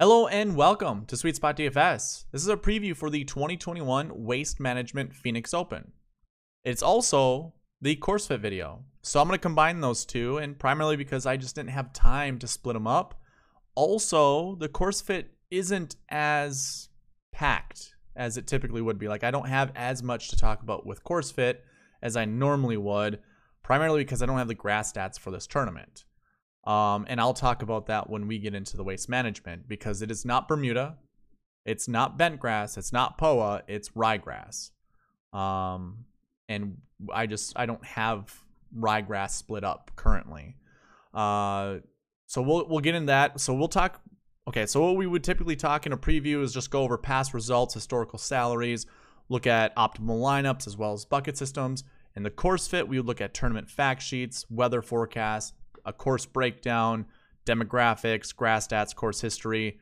Hello and welcome to Sweet Spot DFS. This is a preview for the 2021 Waste Management Phoenix Open. It's also the course fit video. So I'm going to combine those two and primarily because I just didn't have time to split them up. Also, the course fit isn't as packed as it typically would be. Like I don't have as much to talk about with course fit as I normally would, primarily because I don't have the grass stats for this tournament. Um, and I'll talk about that when we get into the waste management because it is not Bermuda, it's not bent grass, it's not POA, it's ryegrass. Um, and I just I don't have ryegrass split up currently. Uh, so we'll we'll get in that. So we'll talk. Okay, so what we would typically talk in a preview is just go over past results, historical salaries, look at optimal lineups as well as bucket systems. In the course fit, we would look at tournament fact sheets, weather forecasts, a course breakdown, demographics, grass stats, course history.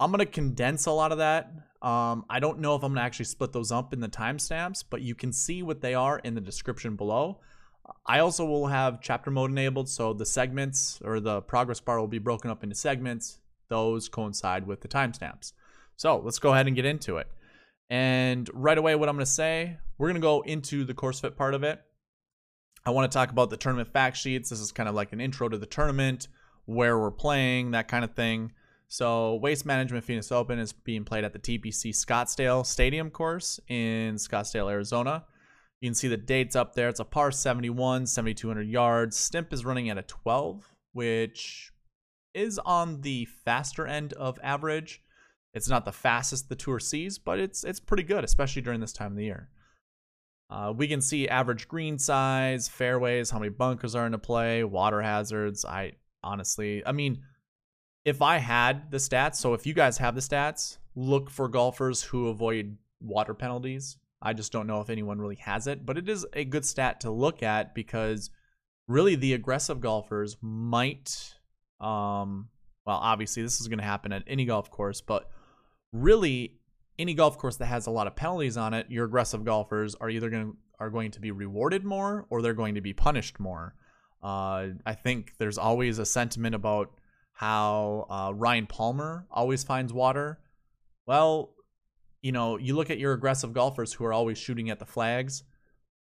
I'm going to condense a lot of that. Um, I don't know if I'm going to actually split those up in the timestamps, but you can see what they are in the description below. I also will have chapter mode enabled, so the segments or the progress bar will be broken up into segments. Those coincide with the timestamps. So let's go ahead and get into it. And right away, what I'm going to say, we're going to go into the course fit part of it. I want to talk about the tournament fact sheets. This is kind of like an intro to the tournament, where we're playing, that kind of thing. So, Waste Management Phoenix Open is being played at the TPC Scottsdale Stadium course in Scottsdale, Arizona. You can see the dates up there. It's a par 71, 7,200 yards. Stimp is running at a 12, which is on the faster end of average. It's not the fastest the tour sees, but it's it's pretty good, especially during this time of the year. Uh, we can see average green size, fairways, how many bunkers are into play, water hazards. I honestly, I mean, if I had the stats, so if you guys have the stats, look for golfers who avoid water penalties. I just don't know if anyone really has it, but it is a good stat to look at because really the aggressive golfers might um well, obviously this is going to happen at any golf course, but really any golf course that has a lot of penalties on it, your aggressive golfers are either going to, are going to be rewarded more or they're going to be punished more. Uh, I think there's always a sentiment about how uh, Ryan Palmer always finds water. Well, you know, you look at your aggressive golfers who are always shooting at the flags.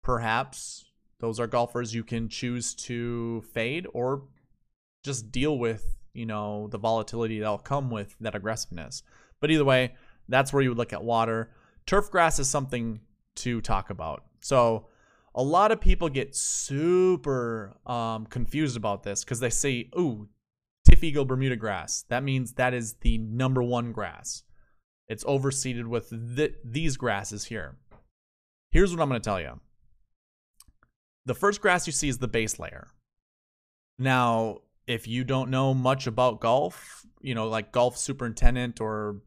Perhaps those are golfers you can choose to fade or just deal with, you know, the volatility that'll come with that aggressiveness. But either way, that's where you would look at water. Turf grass is something to talk about. So a lot of people get super um, confused about this because they say, "Ooh, TifEagle Bermuda grass." That means that is the number one grass. It's overseeded with th- these grasses here. Here's what I'm going to tell you. The first grass you see is the base layer. Now, if you don't know much about golf, you know, like golf superintendent or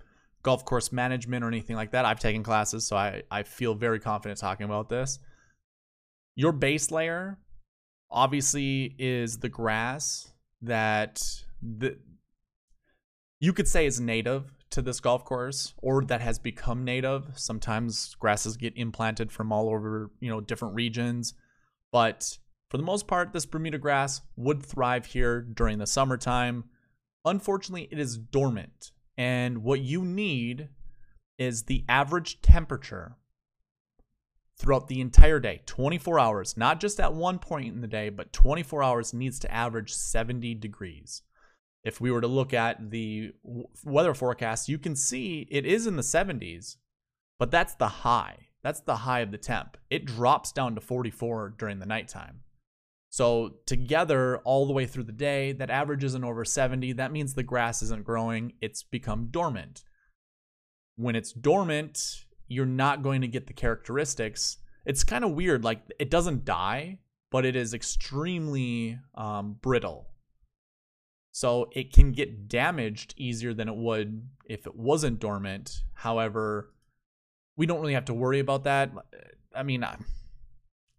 golf course management or anything like that. I've taken classes, so I, I feel very confident talking about this. Your base layer obviously is the grass that the you could say is native to this golf course or that has become native. Sometimes grasses get implanted from all over, you know, different regions, but for the most part this Bermuda grass would thrive here during the summertime. Unfortunately, it is dormant and what you need is the average temperature throughout the entire day 24 hours, not just at one point in the day, but 24 hours needs to average 70 degrees. If we were to look at the weather forecast, you can see it is in the 70s, but that's the high. That's the high of the temp. It drops down to 44 during the nighttime. So together, all the way through the day, that average isn't over 70. That means the grass isn't growing. It's become dormant. When it's dormant, you're not going to get the characteristics. It's kind of weird. Like it doesn't die, but it is extremely um, brittle. So it can get damaged easier than it would if it wasn't dormant. However, we don't really have to worry about that. I mean,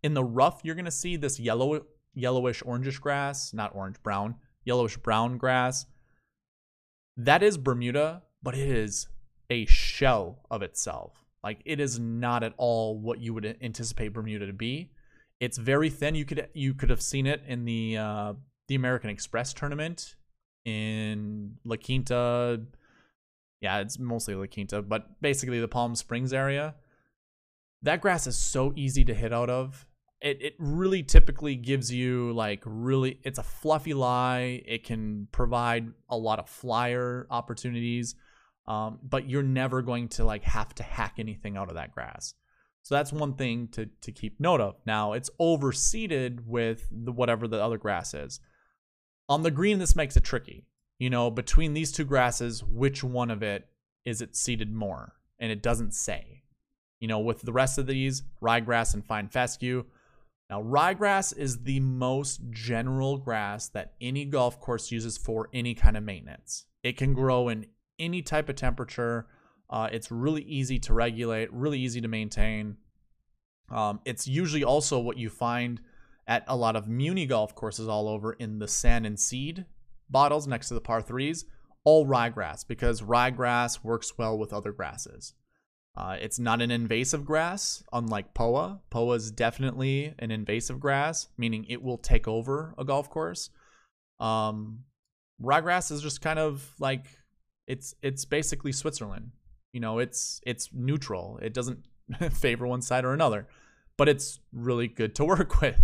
in the rough, you're going to see this yellow yellowish orangish grass, not orange, brown, yellowish brown grass. That is Bermuda, but it is a shell of itself. Like it is not at all what you would anticipate Bermuda to be. It's very thin. You could you could have seen it in the uh, the American Express tournament in La Quinta, yeah, it's mostly La Quinta, but basically the Palm Springs area. That grass is so easy to hit out of. It it really typically gives you like really it's a fluffy lie. It can provide a lot of flyer opportunities. Um, but you're never going to like have to hack anything out of that grass. So that's one thing to to keep note of. Now it's overseeded with the whatever the other grass is. On the green, this makes it tricky. You know, between these two grasses, which one of it is it seeded more? And it doesn't say. You know, with the rest of these, ryegrass and fine fescue. Now, ryegrass is the most general grass that any golf course uses for any kind of maintenance. It can grow in any type of temperature. Uh, it's really easy to regulate, really easy to maintain. Um, it's usually also what you find at a lot of muni golf courses all over in the sand and seed bottles next to the par threes, all ryegrass because ryegrass works well with other grasses. Uh, it's not an invasive grass, unlike POA. POA is definitely an invasive grass, meaning it will take over a golf course. Um, ryegrass is just kind of like it's it's basically Switzerland. You know, it's it's neutral. It doesn't favor one side or another, but it's really good to work with.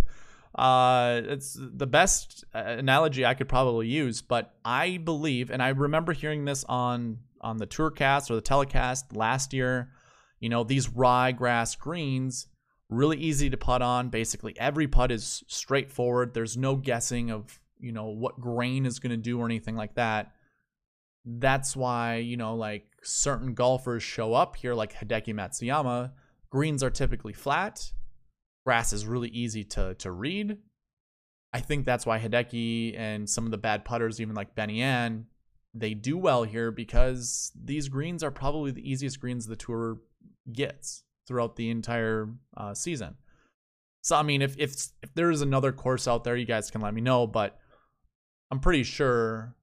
Uh, it's the best uh, analogy I could probably use, but I believe, and I remember hearing this on on the tourcast or the telecast last year. You know, these ryegrass greens really easy to putt on. Basically, every putt is straightforward. There's no guessing of you know what grain is going to do or anything like that. That's why you know like certain golfers show up here, like Hideki Matsuyama. Greens are typically flat grass is really easy to to read. I think that's why Hideki and some of the bad putters, even like Benny An, they do well here because these greens are probably the easiest greens the tour gets throughout the entire uh, season. So I mean, if if if there is another course out there, you guys can let me know. But I'm pretty sure,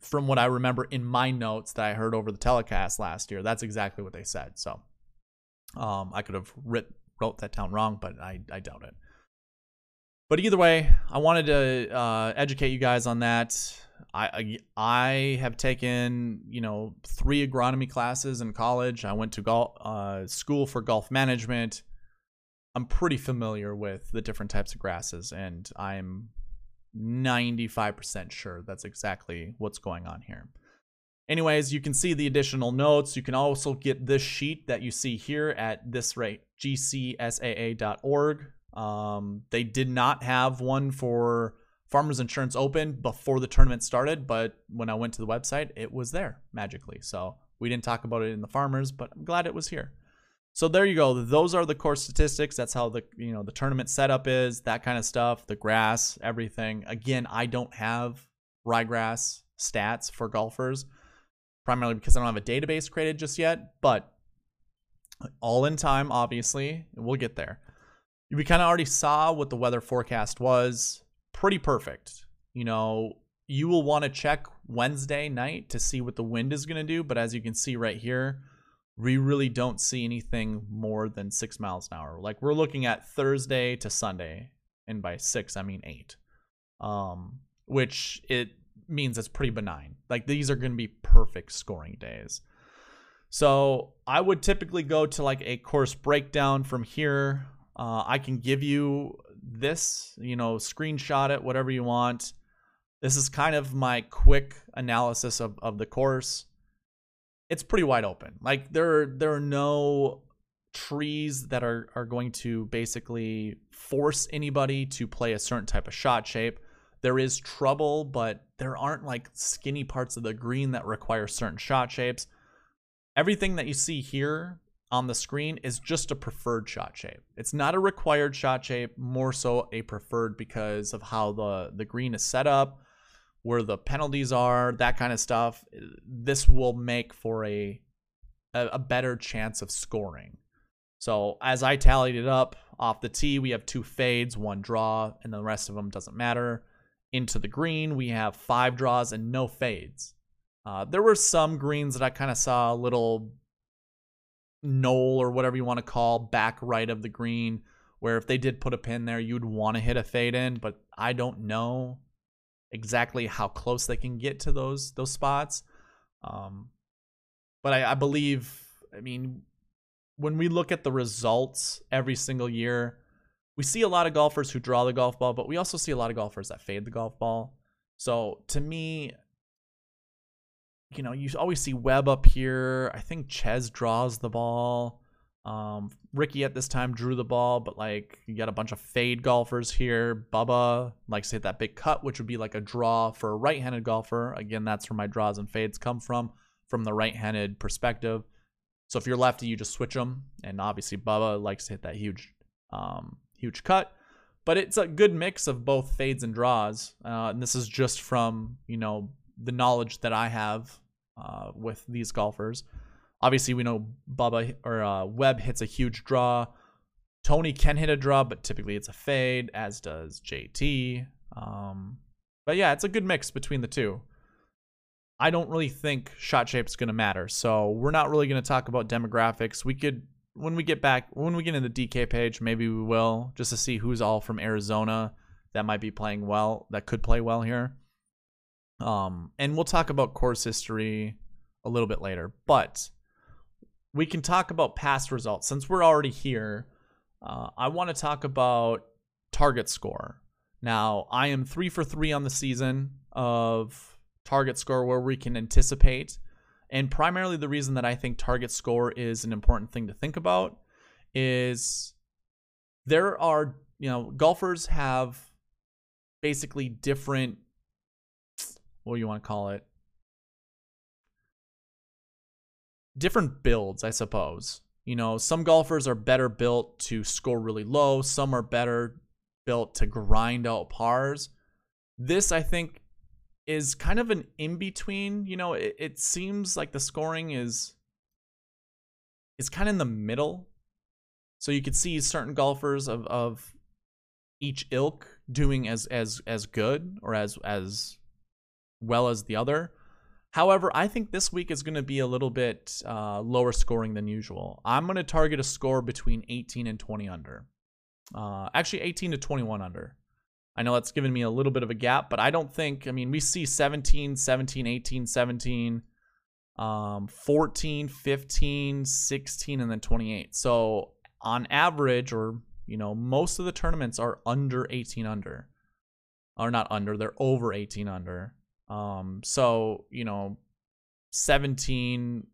from what I remember in my notes that I heard over the telecast last year, that's exactly what they said. So um, I could have writ wrote that down wrong, but I, I doubt it. But either way, I wanted to uh, educate you guys on that. I, I have taken you know three agronomy classes in college. I went to golf uh, school for golf management. I'm pretty familiar with the different types of grasses, and I'm 95% sure that's exactly what's going on here. Anyways, you can see the additional notes. You can also get this sheet that you see here at this rate, gcsaa.org. Um, they did not have one for Farmers Insurance Open before the tournament started, but when I went to the website, it was there magically. So we didn't talk about it in the Farmers, but I'm glad it was here. So there you go. Those are the course statistics. That's how the you know the tournament setup is, that kind of stuff, the grass, everything. Again, I don't have ryegrass stats for golfers primarily because I don't have a database created just yet, but all in time, obviously. We'll get there. We kind of already saw what the weather forecast was. Pretty perfect. You know, you will want to check Wednesday night to see what the wind is going to do, but as you can see right here, we really don't see anything more than six miles an hour. Like we're looking at Thursday to Sunday, and by six I mean eight, um, which it means it's pretty benign. Like these are going to be perfect scoring days. So I would typically go to like a course breakdown from here. Uh, I can give you this, you know, screenshot it, whatever you want. This is kind of my quick analysis of, of the course. It's pretty wide open. Like there, there are no trees that are, are going to basically force anybody to play a certain type of shot shape. There is trouble, but there aren't like skinny parts of the green that require certain shot shapes. Everything that you see here on the screen is just a preferred shot shape. It's not a required shot shape, more so a preferred because of how the, the green is set up, where the penalties are, that kind of stuff. This will make for a, a, a better chance of scoring. So as I tallied it up off the tee, we have two fades, one draw, and the rest of them doesn't matter into the green, we have five draws and no fades. Uh, there were some greens that I kind of saw a little knoll or whatever you want to call back right of the green, where if they did put a pin there, you'd want to hit a fade in, but I don't know exactly how close they can get to those those spots. Um, but I, I believe, I mean, when we look at the results every single year, we see a lot of golfers who draw the golf ball, but we also see a lot of golfers that fade the golf ball. So to me, you know, you always see Webb up here. I think Chez draws the ball. Um, Rickie at this time drew the ball, but like you got a bunch of fade golfers here. Bubba likes to hit that big cut, which would be like a draw for a right-handed golfer. Again, that's where my draws and fades come from, from the right-handed perspective. So if you're lefty, you just switch them, and obviously Bubba likes to hit that huge, um, huge cut. But it's a good mix of both fades and draws, uh, and this is just from you know the knowledge that I have uh, with these golfers. Obviously, we know Bubba or uh, Webb hits a huge draw. Tony can hit a draw, but typically it's a fade, as does JT. Um, but yeah, it's a good mix between the two. I don't really think shot shape is going to matter. So we're not really going to talk about demographics. We could, when we get back, when we get in the DK page, maybe we will, just to see who's all from Arizona that might be playing well, that could play well here. Um, and we'll talk about course history a little bit later. But we can talk about past results. Since we're already here, uh, I want to talk about target score. Now, I am three for three on the season of target score where we can anticipate. And primarily the reason that I think target score is an important thing to think about is there are, you know, golfers have basically different what do you want to call it? Different builds, I suppose. You know, some golfers are better built to score really low, some are better built to grind out pars. This, I think, is kind of an in between. You know, it, it seems like the scoring is is kind of in the middle. So you could see certain golfers of, of each ilk doing as as as good or as as well as the other. However, I think this week is going to be a little bit uh, lower scoring than usual. I'm going to target a score between 18 and 20 under. Uh, actually, 18 to 21 under. I know that's given me a little bit of a gap, but I don't think, I mean, we see 17, 17, 18, 17, um, 14, 15, 16, and then 28. So on average, or, you know, most of the tournaments are under 18 under. Or not under, they're over 18 under. Um, so, you know, 17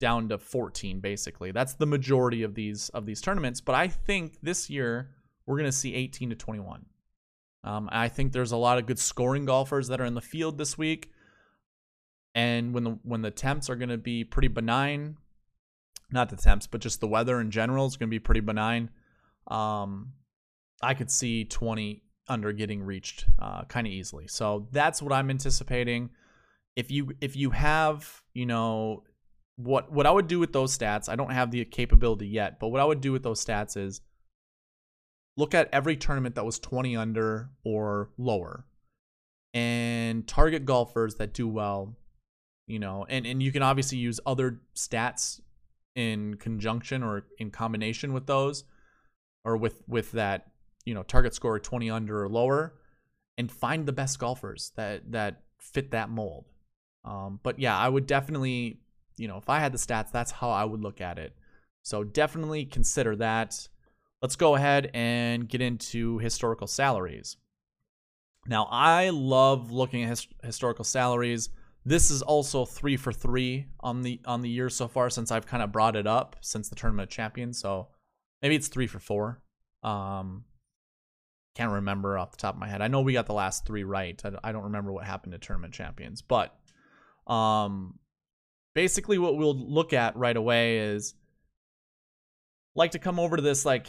down to 14 basically. That's the majority of these of these tournaments, but I think this year we're going to see 18 to 21. Um, I think there's a lot of good scoring golfers that are in the field this week. And when the when the temps are going to be pretty benign, not the temps, but just the weather in general is going to be pretty benign. Um, I could see 20 under getting reached uh, kind of easily. So that's what I'm anticipating. If you if you have you know what what I would do with those stats, I don't have the capability yet, but what I would do with those stats is look at every tournament that was 20 under or lower and target golfers that do well you know and and you can obviously use other stats in conjunction or in combination with those or with with that you know target score 20 under or lower and find the best golfers that that fit that mold um, but yeah i would definitely you know if i had the stats that's how i would look at it so definitely consider that let's go ahead and get into historical salaries. Now, I love looking at his, historical salaries. This is also three for three on the on the year so far since I've kind of brought it up since the tournament champion. So maybe it's three for four. Um, can't remember off the top of my head. I know we got the last three right. I, I don't remember what happened to tournament champions, but um, basically what we'll look at right away is like to come over to this like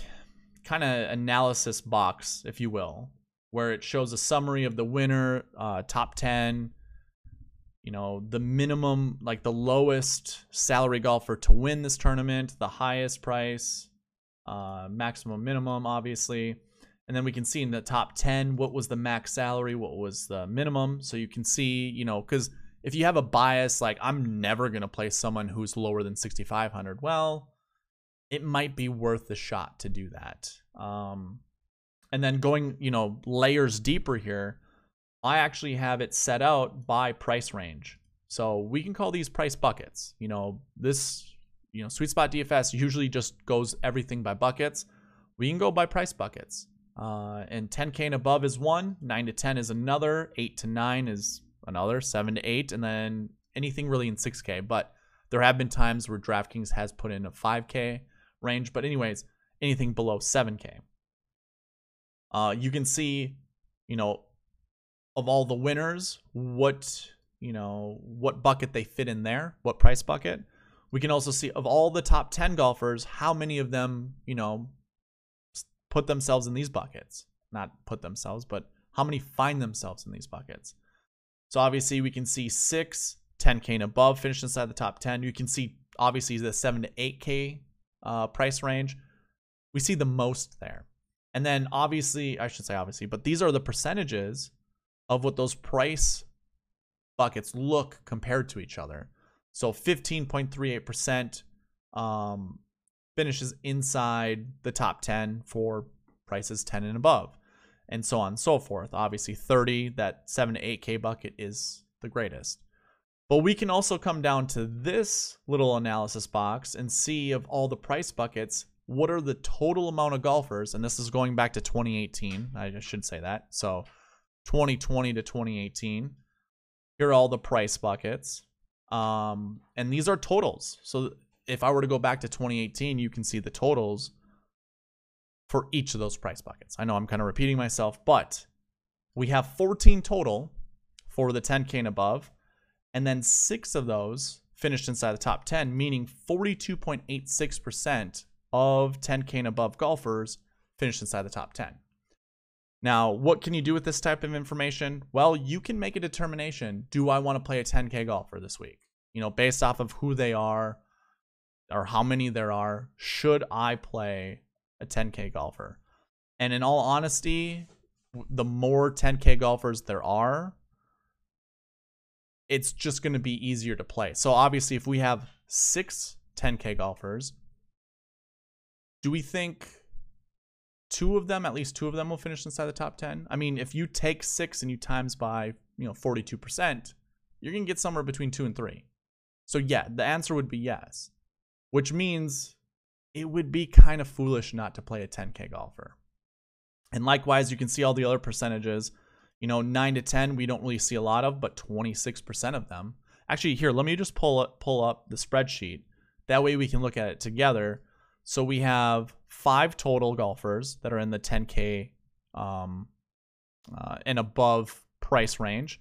kind of analysis box, if you will, where it shows a summary of the winner, uh, top 10, you know, the minimum, like the lowest salary golfer to win this tournament, the highest price, uh, maximum minimum, obviously. And then we can see in the top 10 what was the max salary, what was the minimum. So you can see, you know, because if you have a bias, like I'm never going to play someone who's lower than 6,500, well, it might be worth the shot to do that. Um, and then going, you know, layers deeper here, I actually have it set out by price range. So we can call these price buckets. You know, this, you know, Sweet Spot DFS usually just goes everything by buckets. We can go by price buckets. Uh, and 10K and above is one, 9 to 10 is another, 8 to 9 is another, 7 to 8, and then anything really in 6K. But there have been times where DraftKings has put in a 5K range. But, anyways, anything below 7K. Uh, you can see, you know, of all the winners, what you know what bucket they fit in there, what price bucket. We can also see of all the top 10 golfers, how many of them, you know, put themselves in these buckets. Not put themselves, but how many find themselves in these buckets. So obviously we can see 6, 10k and above finish inside the top 10. You can see obviously the 7 to 8k uh, price range. We see the most there. And then obviously, I should say obviously, but these are the percentages of what those price buckets look compared to each other. So 15.38% um, finishes inside the top 10 for prices 10 and above, and so on and so forth. Obviously, 30, that 7 to 8K bucket is the greatest. But we can also come down to this little analysis box and see of all the price buckets, what are the total amount of golfers, and this is going back to 2018. I should say that. So 2020 to 2018. Here are all the price buckets. Um, and these are totals. So if I were to go back to 2018, you can see the totals for each of those price buckets. I know I'm kind of repeating myself, but we have 14 total for the 10K and above. And then six of those finished inside the top 10, meaning 42.86% of 10K and above golfers finished inside the top 10. Now, what can you do with this type of information? Well, you can make a determination. Do I want to play a 10K golfer this week? You know, based off of who they are or how many there are, should I play a 10K golfer? And in all honesty, the more 10K golfers there are, it's just going to be easier to play. So obviously, if we have six 10K golfers, do we think two of them, at least two of them, will finish inside the top 10. I mean, if you take six and you times by, you know, 42%, you're going to get somewhere between two and three. So, yeah, the answer would be yes, which means it would be kind of foolish not to play a 10K golfer. And likewise, you can see all the other percentages. You know, 9 to 10, we don't really see a lot of, but 26% of them. Actually, here, let me just pull up, pull up the spreadsheet. That way we can look at it together so we have five total golfers that are in the 10K um, uh, and above price range.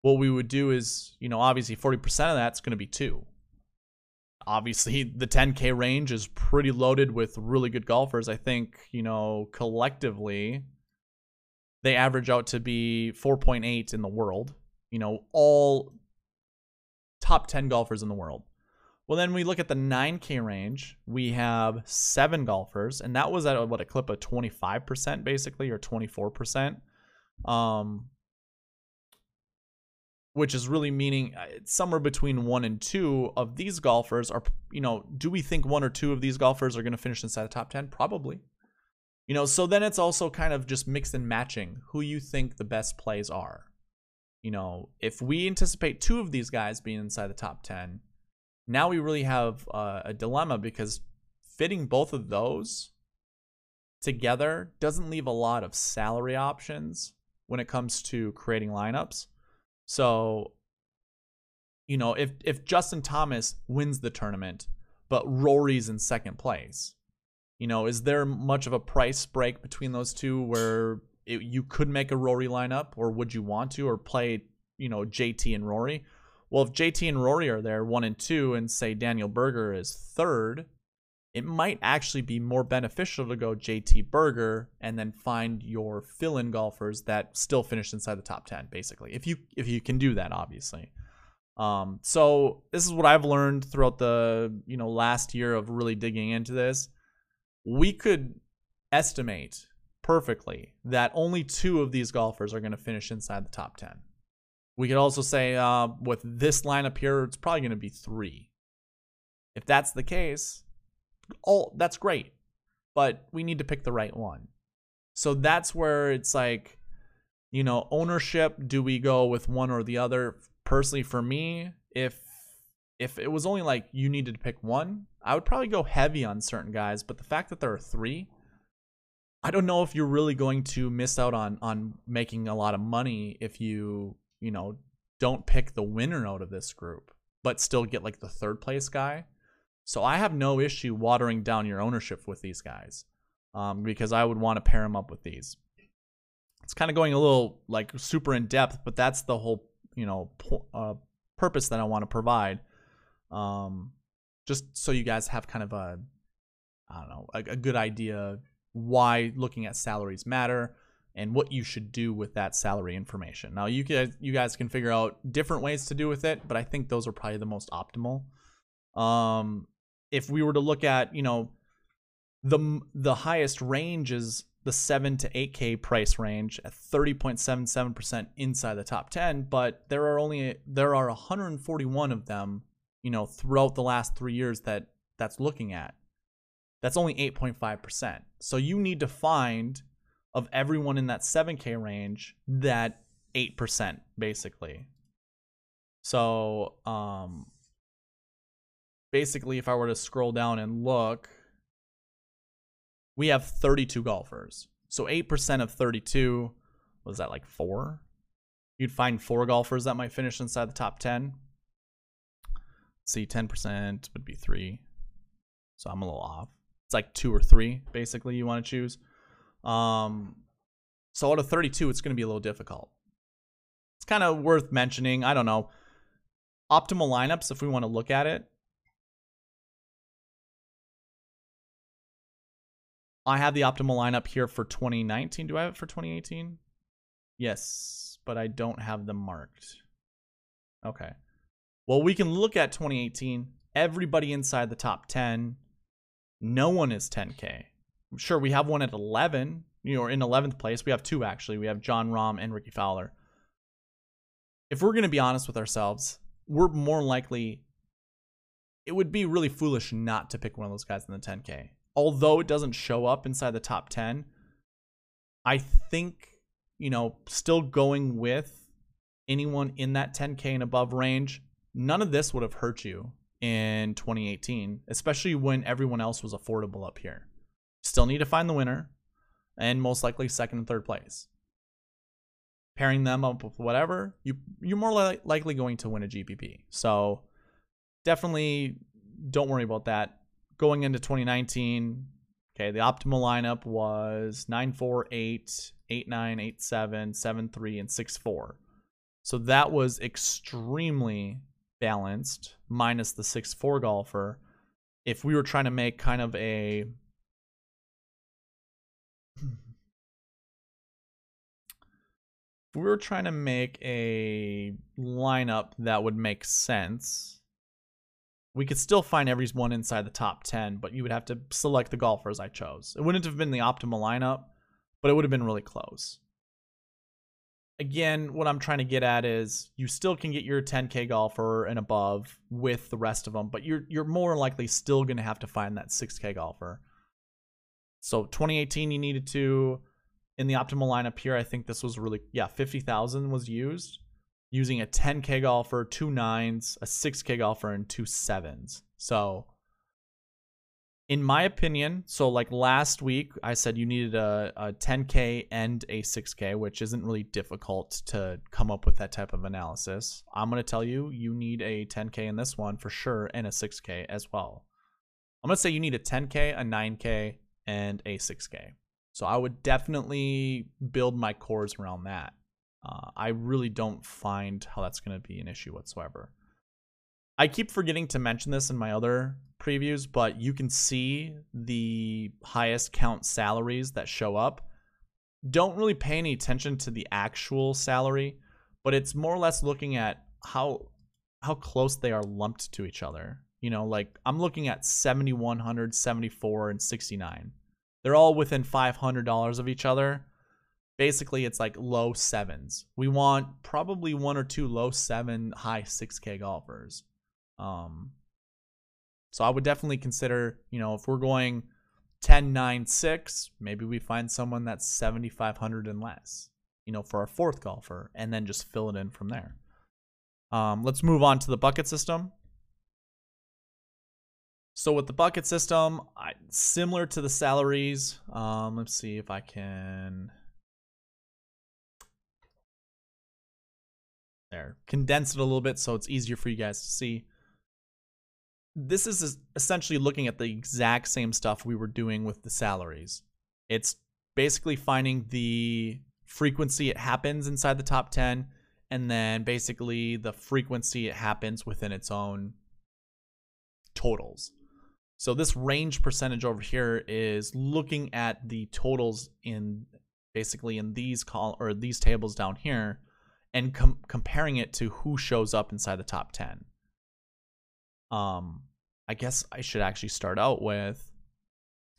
What we would do is, you know, obviously 40% of that's going to be two. Obviously, the 10K range is pretty loaded with really good golfers. I think, you know, collectively, they average out to be 4.8 in the world. You know, all top 10 golfers in the world. Well, then we look at the 9K range. We have seven golfers, and that was at what a clip of 25% basically, or 24%. Um, which is really meaning uh, somewhere between one and two of these golfers are, you know, do we think one or two of these golfers are going to finish inside the top 10? Probably. You know, so then it's also kind of just mixed and matching who you think the best plays are. You know, if we anticipate two of these guys being inside the top 10, now we really have uh, a dilemma because fitting both of those together doesn't leave a lot of salary options when it comes to creating lineups. So, you know, if if Justin Thomas wins the tournament, but Rory's in second place, you know, is there much of a price break between those two where it, you could make a Rory lineup, or would you want to, or play, you know, JT and Rory? Well, if JT and Rory are there, one and two, and say Daniel Berger is third, it might actually be more beneficial to go JT Berger and then find your fill-in golfers that still finish inside the top 10 basically. If you if you can do that obviously. Um, so this is what I've learned throughout the, you know, last year of really digging into this. We could estimate perfectly that only two of these golfers are going to finish inside the top 10. We could also say uh, with this lineup here, it's probably going to be three. If that's the case, all that's great, but we need to pick the right one. So that's where it's like, you know, ownership. Do we go with one or the other? personally for me, if if it was only like you needed to pick one, I would probably go heavy on certain guys. But the fact that there are three, I don't know if you're really going to miss out on on making a lot of money if you you know don't pick the winner out of this group, but still get like the third place guy. So I have no issue watering down your ownership with these guys, um, because I would want to pair them up with these. It's kind of going a little like super in depth, but that's the whole you know uh, purpose that I want to provide. Um, just so you guys have kind of a I don't know a, a good idea why looking at salaries matter and what you should do with that salary information. Now you guys you guys can figure out different ways to do with it, but I think those are probably the most optimal. Um, if we were to look at you know the the highest range is the 7 to 8k price range at 30.77% inside the top 10 but there are only there are 141 of them you know throughout the last 3 years that that's looking at. That's only 8.5% so you need to find of everyone in that 7k range that 8% basically. So um basically if i were to scroll down and look we have 32 golfers. So 8% of 32, was that like four? You'd find four golfers that might finish inside the top 10. Let's see, 10% would be three. So I'm a little off. It's like two or three, basically, you want to choose. Um, so out of 32, it's going to be a little difficult. It's kind of worth mentioning. I don't know. Optimal lineups, if we want to look at it, I have the optimal lineup here for 2019. Do I have it for 2018? Yes, but I don't have them marked. Okay. Well, we can look at 2018. Everybody inside the top 10. No one is 10K. Sure, we have one at 11, you know, in 11th place. We have two, actually. We have Jon Rahm and Rickie Fowler. If we're going to be honest with ourselves, we're more likely, it would be really foolish not to pick one of those guys in the 10K although it doesn't show up inside the top 10, I think, you know, still going with anyone in that 10K and above range, none of this would have hurt you in 2018, especially when everyone else was affordable up here. Still need to find the winner and most likely second and third place. Pairing them up with whatever, you you're more li- likely going to win a GPP. So definitely don't worry about that going into 2019, okay, the optimal lineup was 948, 8987, 73, and 64. So that was extremely balanced, minus the 6-4 golfer. If we were trying to make kind of a if we were trying to make a lineup that would make sense, we could still find everyone inside the top 10, but you would have to select the golfers I chose. It wouldn't have been the optimal lineup, but it would have been really close. Again, what I'm trying to get at is you still can get your 10k golfer and above with the rest of them, but you're you're more likely still going to have to find that 6k golfer. So 2018 you needed to in the optimal lineup here, I think this was really yeah, 50,000 was used using a 10k golfer, two nines, a 6k golfer, and two sevens. So, in my opinion, so like last week, I said you needed a, a 10k and a 6k, which isn't really difficult to come up with that type of analysis. I'm going to tell you, you need a 10k in this one for sure, and a 6k as well. I'm going to say you need a 10k, a 9k, and a 6k. So I would definitely build my cores around that. Uh, I really don't find how that's going to be an issue whatsoever. I keep forgetting to mention this in my other previews, but you can see the highest count salaries that show up. Don't really pay any attention to the actual salary, but it's more or less looking at how how close they are lumped to each other. You know, like I'm looking at 7100, 74 and 69. They're all within $500 of each other basically it's like low sevens. We want probably one or two low seven, high 6K golfers. Um, so I would definitely consider, you know, if we're going 10, 9, 6, maybe we find someone that's 7,500 and less, you know, for our fourth golfer, and then just fill it in from there. Um, let's move on to the bucket system. So with the bucket system, I, similar to the salaries, um, let's see if I can there condense it a little bit so it's easier for you guys to see. This is essentially looking at the exact same stuff we were doing with the salaries. It's basically finding the frequency it happens inside the top 10 and then basically the frequency it happens within its own totals. So this range percentage over here is looking at the totals in basically in these call or these tables down here and com- comparing it to who shows up inside the top 10. Um I guess I should actually start out with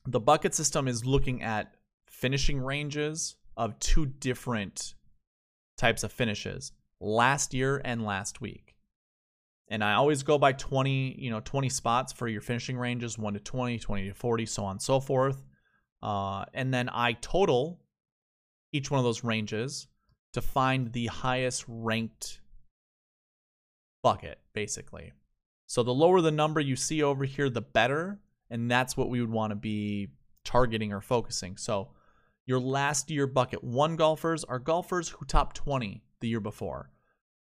the bucket system is looking at finishing ranges of two different types of finishes last year and last week. And I always go by 20, you know, 20 spots for your finishing ranges 1 to 20, 20 to 40, so on and so forth. Uh, and then I total each one of those ranges to find the highest ranked bucket, basically. So the lower the number you see over here, the better. And that's what we would want to be targeting or focusing. So your last year bucket one golfers are golfers who top 20 the year before.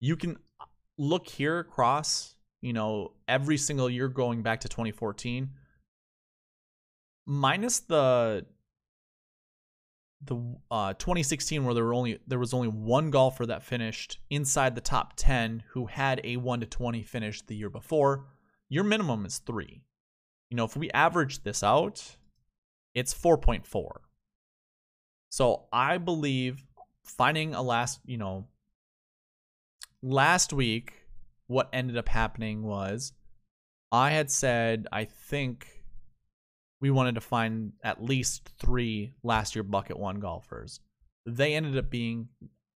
You can uh, look here across, you know, every single year going back to 2014, minus the the uh, 2016 where there were only there was only one golfer that finished inside the top 10 who had a 1 to 20 finish the year before. Your minimum is 3 you know if we average this out it's 4.4 so i believe finding a last you know last week, what ended up happening was I had said, I think we wanted to find at least three last year bucket one golfers. They ended up being,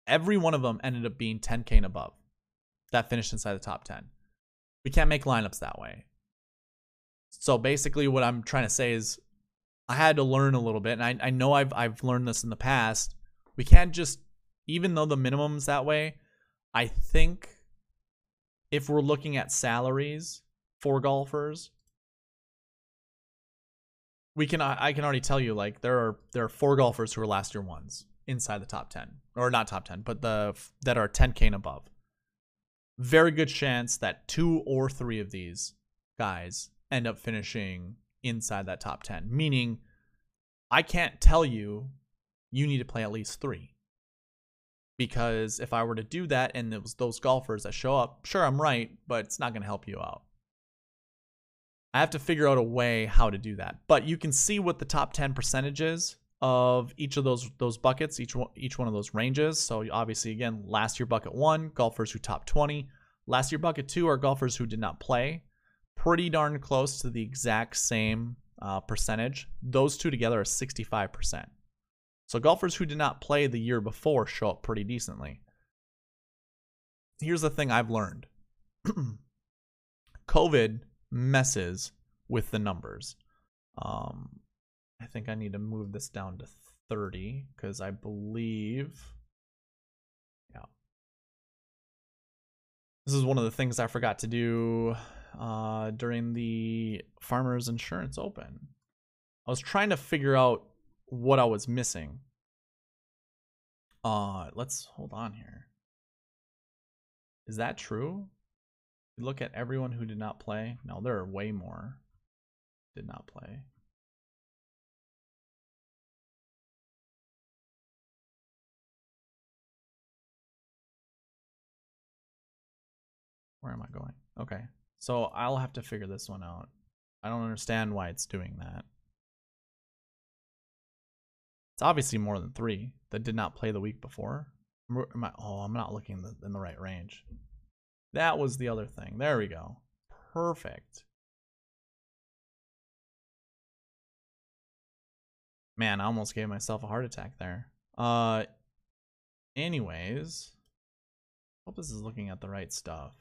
every one of them ended up being 10K and above that finished inside the top 10. We can't make lineups that way. So basically, what I'm trying to say is I had to learn a little bit, and I, I know I've, I've learned this in the past. We can't just, even though the minimum's that way, I think if we're looking at salaries for golfers, we can I can already tell you like there are there are four golfers who are last year ones inside the top 10 or not top 10 but the that are 10k and above very good chance that two or three of these guys end up finishing inside that top 10 meaning i can't tell you you need to play at least 3 because if I were to do that and it was those golfers that show up, sure, I'm right, but it's not going to help you out. I have to figure out a way how to do that. But you can see what the top 10 percentages of each of those those buckets, each one, each one of those ranges. So obviously, again, last year bucket one, golfers who top 20. Last year bucket two are golfers who did not play. Pretty darn close to the exact same uh, percentage. Those two together are 65%. So golfers who did not play the year before show up pretty decently. Here's the thing I've learned. COVID messes with the numbers. Um, I think I need to move this down to 30 because I believe, yeah. This is one of the things I forgot to do uh, during the Farmers Insurance Open. I was trying to figure out what I was missing. Uh, let's hold on here. Is that true? Look at everyone who did not play. No, there are way more did not play. Where am I going? Okay. So I'll have to figure this one out. I don't understand why it's doing that. It's obviously more than three that did not play the week before. Am I, oh, I'm not looking in the, in the right range. That was the other thing. There we go. Perfect. Man, I almost gave myself a heart attack there. Uh, anyways, hope this is looking at the right stuff.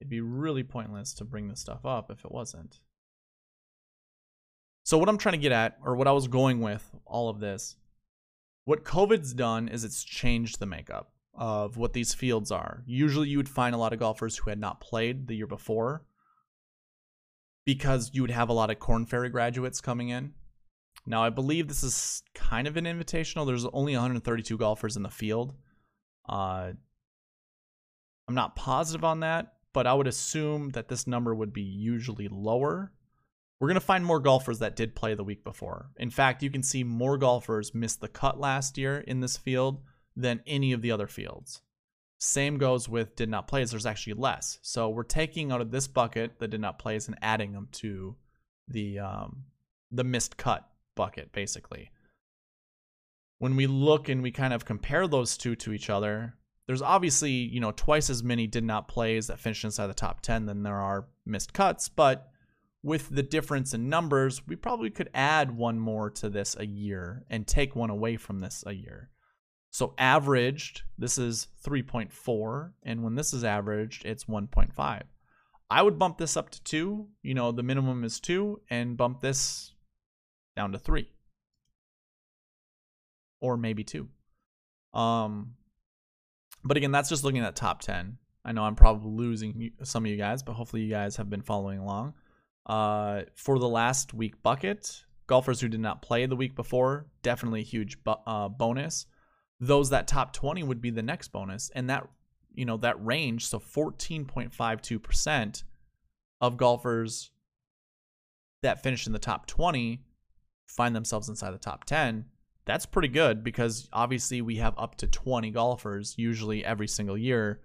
It'd be really pointless to bring this stuff up if it wasn't. So what I'm trying to get at, or what I was going with all of this, What COVID's done is it's changed the makeup of what these fields are. Usually you would find a lot of golfers who had not played the year before because you would have a lot of Corn Ferry graduates coming in. Now, I believe this is kind of an invitational. There's only 132 golfers in the field. Uh, I'm not positive on that, but I would assume that this number would be usually lower. We're going to find more golfers that did play the week before. In fact, you can see more golfers missed the cut last year in this field than any of the other fields. Same goes with did not plays. There's actually less. So we're taking out of this bucket the did not plays and adding them to the um, the missed cut bucket, basically. When we look and we kind of compare those two to each other, there's obviously you know twice as many did not plays that finish inside the top 10 than there are missed cuts, but with the difference in numbers, we probably could add one more to this a year and take one away from this a year. So averaged, this is 3.4, and when this is averaged, it's 1.5. I would bump this up to 2, you know, the minimum is 2, and bump this down to 3. Or maybe 2. Um, but again, that's just looking at top 10. I know I'm probably losing some of you guys, but hopefully you guys have been following along. Uh, for the last week bucket, golfers who did not play the week before, definitely huge bu- uh, bonus. Those that top 20 would be the next bonus and that you know that range so 14.52% of golfers that finish in the top 20 find themselves inside the top 10 that's pretty good because obviously we have up to 20 golfers usually every single year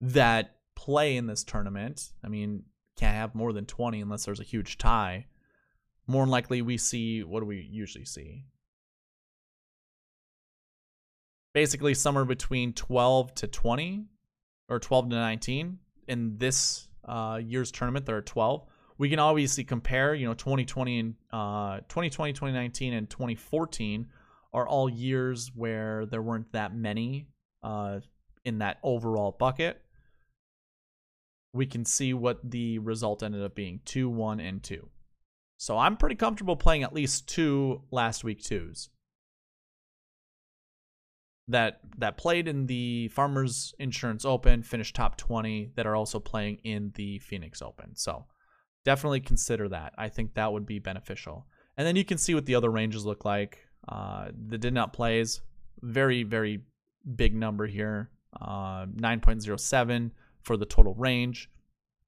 that play in this tournament. I mean can't have more than 20 unless there's a huge tie. More than likely we see what do we usually see? Basically somewhere between 12 to 20 or 12 to 19 in this uh, year's tournament there are 12 we can obviously compare you know 2020 and uh, 2020 2019 and 2014 are all years where there weren't that many uh, in that overall bucket we can see what the result ended up being 2 1 and 2 so i'm pretty comfortable playing at least two last week twos that that played in the Farmers Insurance Open, finished top 20, that are also playing in the Phoenix Open. So definitely consider that. I think that would be beneficial. And then you can see what the other ranges look like. Uh, the did not plays, very, very big number here. Uh, 9.07 for the total range.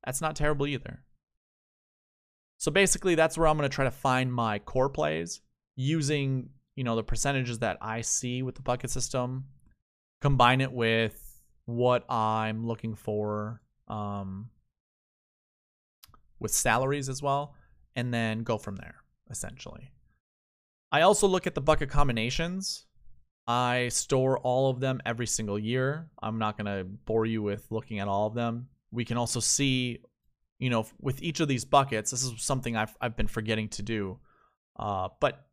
That's not terrible either. So basically, that's where I'm going to try to find my core plays using you know the percentages that I see with the bucket system, combine it with what I'm looking for um, with salaries as well, and then go from there essentially. I also look at the bucket combinations. I store all of them every single year. I'm not going to bore you with looking at all of them. We can also see, you know, with each of these buckets, this is something I've, I've been forgetting to do. Uh, but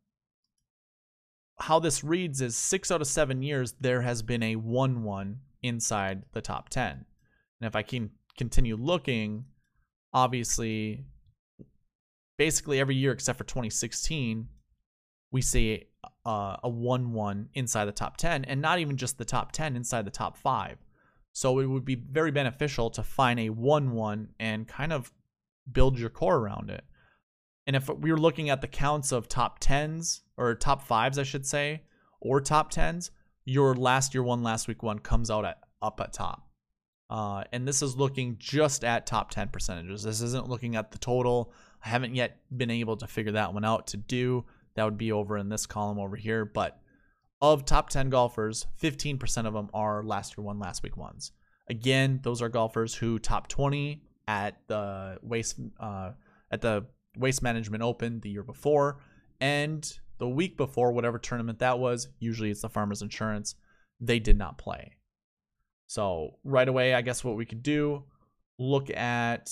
how this reads is six out of seven years there has been a 1 1 inside the top 10. And if I can continue looking, obviously, basically every year except for 2016, we see uh, a 1 1 inside the top 10, and not even just the top 10, inside the top 5. So it would be very beneficial to find a 1 1 and kind of build your core around it. And if we were looking at the counts of top 10s or top fives, I should say, or top 10s, your last year one, last week one comes out at up at top. Uh, and this is looking just at top 10 percentages. This isn't looking at the total. I haven't yet been able to figure that one out to do. That would be over in this column over here. But of top 10 golfers, 15% of them are last year one, last week ones. Again, those are golfers who top 20 at the waste uh, at the Waste Management Open the year before, and the week before, whatever tournament that was, usually it's the Farmers Insurance, they did not play. So, right away, I guess what we could do look at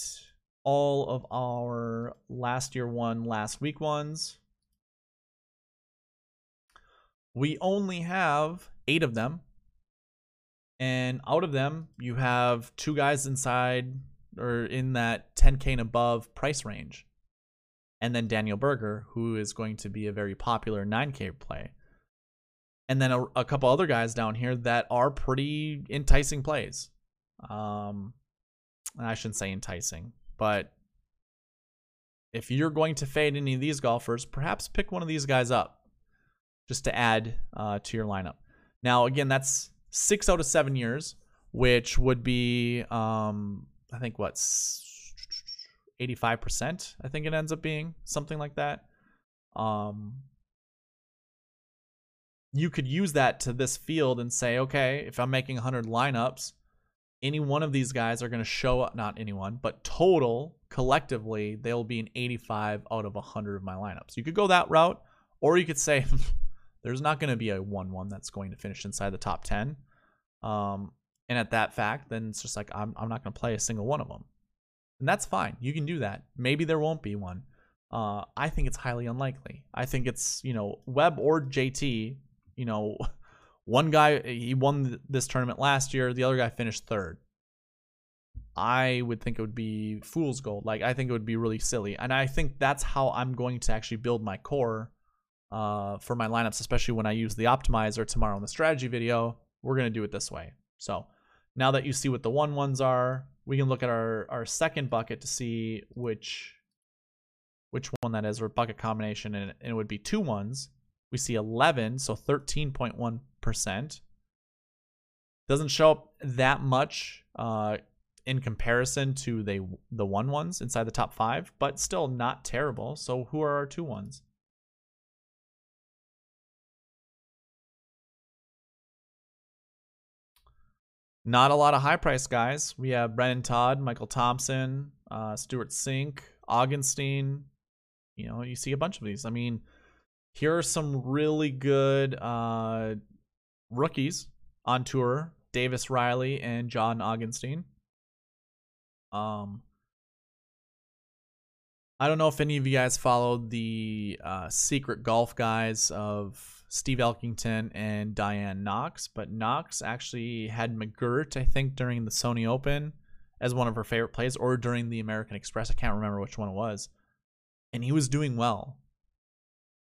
all of our last year one, last week ones. We only have eight of them. And out of them, you have two guys inside or in that 10K and above price range and then Daniel Berger, who is going to be a very popular 9K play. and then a, a couple other guys down here that are pretty enticing plays. Um, I shouldn't say enticing, but if you're going to fade any of these golfers, perhaps pick one of these guys up just to add uh, to your lineup. Now, again, that's six out of seven years, which would be, um, I think, what, 85%? I think it ends up being something like that. Um, you could use that to this field and say, okay, if I'm making 100 lineups, any one of these guys are going to show up, not anyone, but total collectively, they'll be an 85 out of 100 of my lineups. You could go that route, or you could say, there's not going to be a 1 1 that's going to finish inside the top 10. Um, and at that fact, then it's just like, I'm, I'm not going to play a single one of them. And that's fine. You can do that. Maybe there won't be one. Uh, I think it's highly unlikely. I think it's, you know, Webb or JT you know, one guy he won this tournament last year, the other guy finished third. I would think it would be fool's gold. Like I think it would be really silly, and I think that's how I'm going to actually build my core uh, for my lineups, especially when I use the optimizer tomorrow in the strategy video. We're gonna do it this way. So now that you see what the one ones are, we can look at our our second bucket to see which which one that is, or bucket combination, and, and it would be two ones we see 11, so 13.1%. Doesn't show up that much uh, in comparison to the the one ones inside the top five, but still not terrible. So who are our two ones? Not a lot of high price guys. We have Brendon Todd, Michael Thompson, uh, Stewart Cink, Augenstein. You know, you see a bunch of these. I mean, here are some really good uh, rookies on tour Davis Riley and John Augenstein. Um, I don't know if any of you guys followed the uh, secret golf guys of Steve Elkington and Diane Knox, but Knox actually had McGirt, I think, during the Sony Open as one of her favorite plays, or during the American Express. I can't remember which one it was. And he was doing well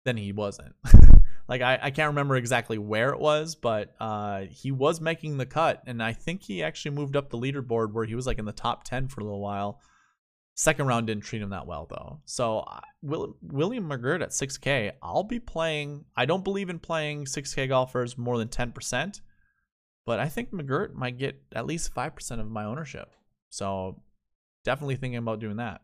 then he wasn't. like I, I can't remember exactly where it was, but uh, he was making the cut, and I think he actually moved up the leaderboard where he was like in the top ten for a little while. Second round didn't treat him that well though. So uh, Will, William McGirt at 6K, I'll be playing. I don't believe in playing 6K golfers more than 10%, but I think McGirt might get at least 5% of my ownership. So definitely thinking about doing that.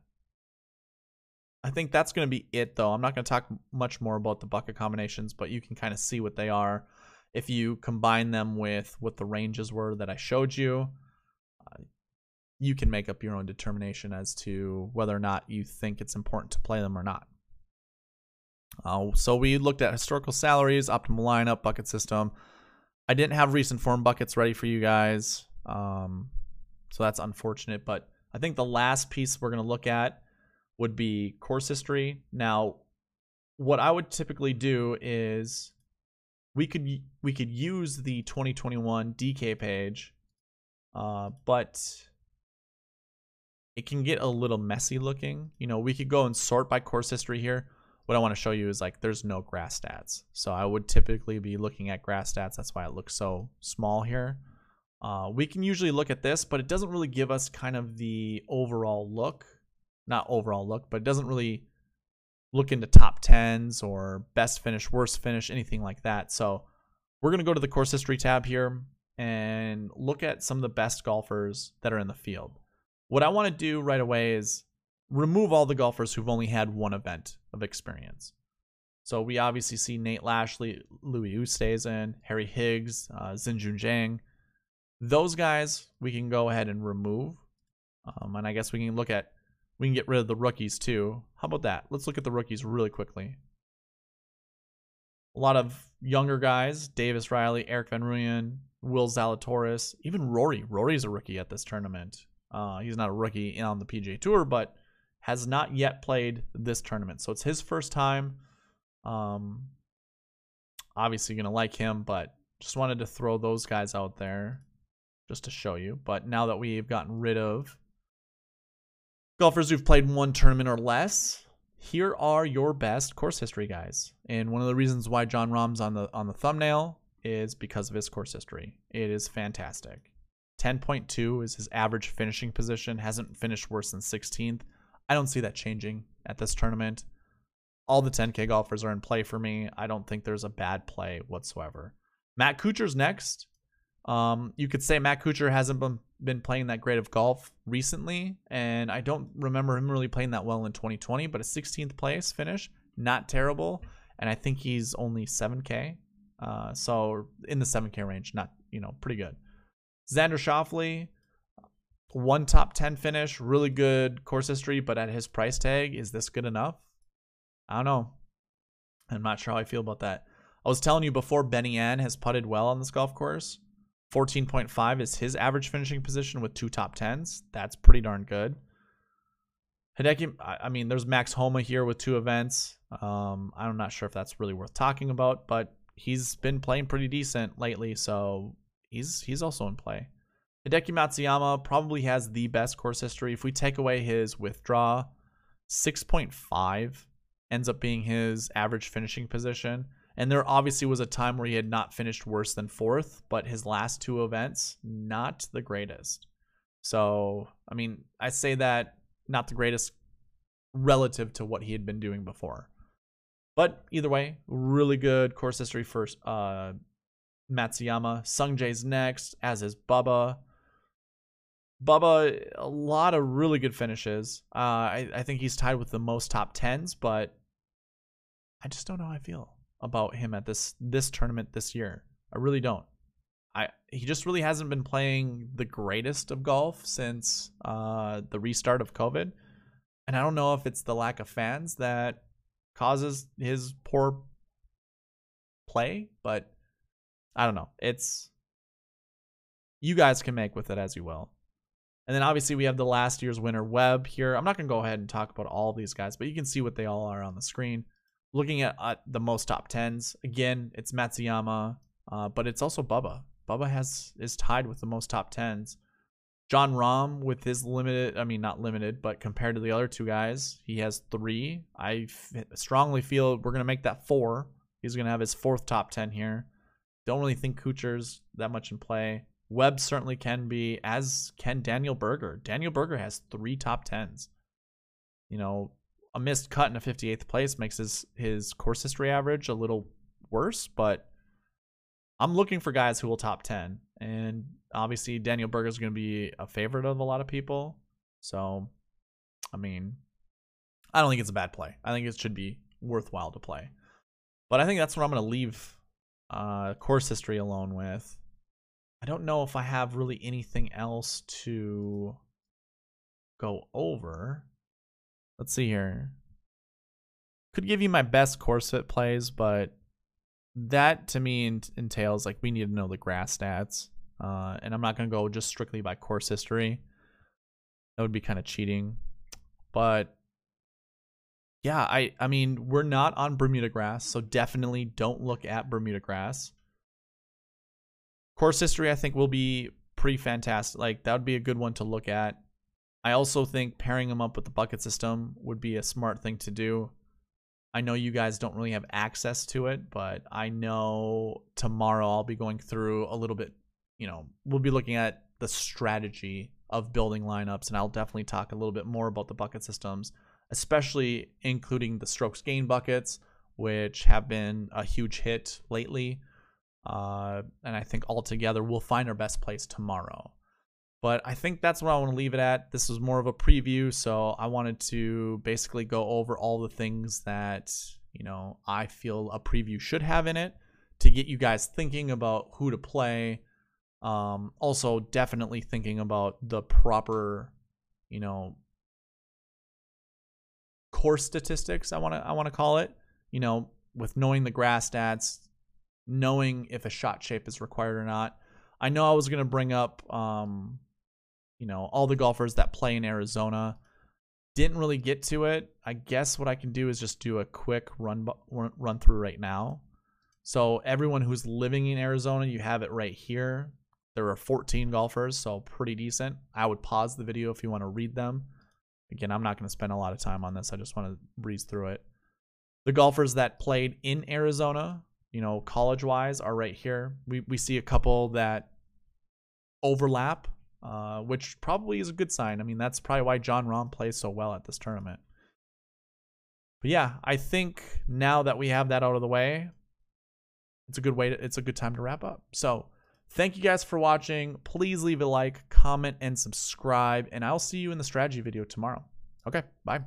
I think that's going to be it, though. I'm not going to talk much more about the bucket combinations, but you can kind of see what they are. If you combine them with what the ranges were that I showed you, you can make up your own determination as to whether or not you think it's important to play them or not. Uh, so we looked at historical salaries, optimal lineup, bucket system. I didn't have recent form buckets ready for you guys, um, so that's unfortunate. But I think the last piece we're going to look at would be course history. Now, what I would typically do is we could we could use the 2021 DK page, uh, but it can get a little messy looking. You know, we could go and sort by course history here. What I want to show you is like there's no grass stats. So I would typically be looking at grass stats. That's why it looks so small here. Uh, we can usually look at this, but it doesn't really give us kind of the overall look not overall look, but it doesn't really look into top tens or best finish, worst finish, anything like that. So we're gonna go to the course history tab here and look at some of the best golfers that are in the field. What I want to do right away is remove all the golfers who've only had one event of experience. So we obviously see Nate Lashley, Louis Oosthuizen, Harry Higgs, uh, Xinjun Zhang. Those guys we can go ahead and remove. Um, and I guess we can look at we can get rid of the rookies too. How about that? Let's look at the rookies really quickly. A lot of younger guys, Davis Riley, Erik van Rooyen, Will Zalatoris, even Rory. Rory's a rookie at this tournament. Uh, he's not a rookie on the PGA Tour, but has not yet played this tournament. So it's his first time. Um, obviously you're going to like him, but just wanted to throw those guys out there just to show you. But now that we've gotten rid of golfers who've played one tournament or less, here are your best course history guys. And one of the reasons why Jon Rahm's on the on the thumbnail is because of his course history. It is fantastic. 10.2 is his average finishing position, hasn't finished worse than 16th. I don't see that changing at this tournament. All the 10K golfers are in play for me. I don't think there's a bad play whatsoever. Matt Kuchar's next. Um, you could say Matt Kuchar hasn't been, been playing that great of golf recently, and I don't remember him really playing that well in 2020, but a 16th place finish, not terrible. And I think he's only 7K. Uh, so in the 7K range, not, you know, pretty good. Xander Schauffele, one top 10 finish, really good course history, but at his price tag, is this good enough? I don't know. I'm not sure how I feel about that. I was telling you before, Benny An has putted well on this golf course. 14.5 is his average finishing position with two top 10s. That's pretty darn good. Hideki, I mean, there's Max Homa here with two events. Um, I'm not sure if that's really worth talking about, but he's been playing pretty decent lately, so he's he's also in play. Hideki Matsuyama probably has the best course history. If we take away his withdraw, 6.5 ends up being his average finishing position. And there obviously was a time where he had not finished worse than fourth, but his last two events, not the greatest. So, I mean, I say that not the greatest relative to what he had been doing before. But either way, really good course history for uh, Matsuyama. Sungjae's next, as is Bubba. Bubba, a lot of really good finishes. Uh, I, I think he's tied with the most top tens, but I just don't know how I feel about him at this this tournament this year. I really don't. I he just really hasn't been playing the greatest of golf since uh, the restart of COVID, and I don't know if it's the lack of fans that causes his poor play, but I don't know. It's you guys can make with it as you will. And then obviously we have the last year's winner Webb here. I'm not gonna go ahead and talk about all these guys, but you can see what they all are on the screen looking at uh, the most top tens, again, it's Matsuyama, uh, but it's also Bubba. Bubba has is tied with the most top tens. Jon Rahm with his limited, I mean not limited, but compared to the other two guys, he has three. I f- strongly feel we're gonna make that four. He's gonna have his fourth top ten here. Don't really think Kuchar's that much in play. Webb certainly can be, as can Daniel Berger. Daniel Berger has three top tens. You know, a missed cut in a 58th place makes his his course history average a little worse, but I'm looking for guys who will top 10. And obviously Daniel Berger is going to be a favorite of a lot of people. So, I mean, I don't think it's a bad play. I think it should be worthwhile to play. But I think that's what I'm going to leave uh, course history alone with. I don't know if I have really anything else to go over. Let's see here. Could give you my best course fit plays, but that to me entails like we need to know the grass stats. Uh, and I'm not going to go just strictly by course history. That would be kind of cheating. But yeah, I I mean, we're not on Bermuda grass, so definitely don't look at Bermuda grass. Course history I think will be pretty fantastic. Like that would be a good one to look at. I also think pairing them up with the bucket system would be a smart thing to do. I know you guys don't really have access to it, but I know tomorrow I'll be going through a little bit, you know, we'll be looking at the strategy of building lineups, and I'll definitely talk a little bit more about the bucket systems, especially including the strokes gain buckets, which have been a huge hit lately. Uh, and I think altogether we'll find our best place tomorrow. But I think that's what I want to leave it at. This was more of a preview, so I wanted to basically go over all the things that, you know, I feel a preview should have in it to get you guys thinking about who to play. Um, also, definitely thinking about the proper, you know, course statistics. I want to I want to call it. You know, with knowing the grass stats, knowing if a shot shape is required or not. I know I was gonna bring up um, you know, all the golfers that play in Arizona. Didn't really get to it. I guess what I can do is just do a quick run run through right now. So everyone who's living in Arizona, you have it right here. There are 14 golfers, so pretty decent. I would pause the video if you want to read them. Again, I'm not going to spend a lot of time on this. I just want to breeze through it. The golfers that played in Arizona you know, college wise are right here. We we see a couple that overlap, uh, which probably is a good sign. I mean, that's probably why Jon Rahm plays so well at this tournament. But yeah, I think now that we have that out of the way, it's a good way to, it's a good time to wrap up. So thank you guys for watching. Please leave a like, comment, and subscribe, and I'll see you in the strategy video tomorrow. Okay, bye.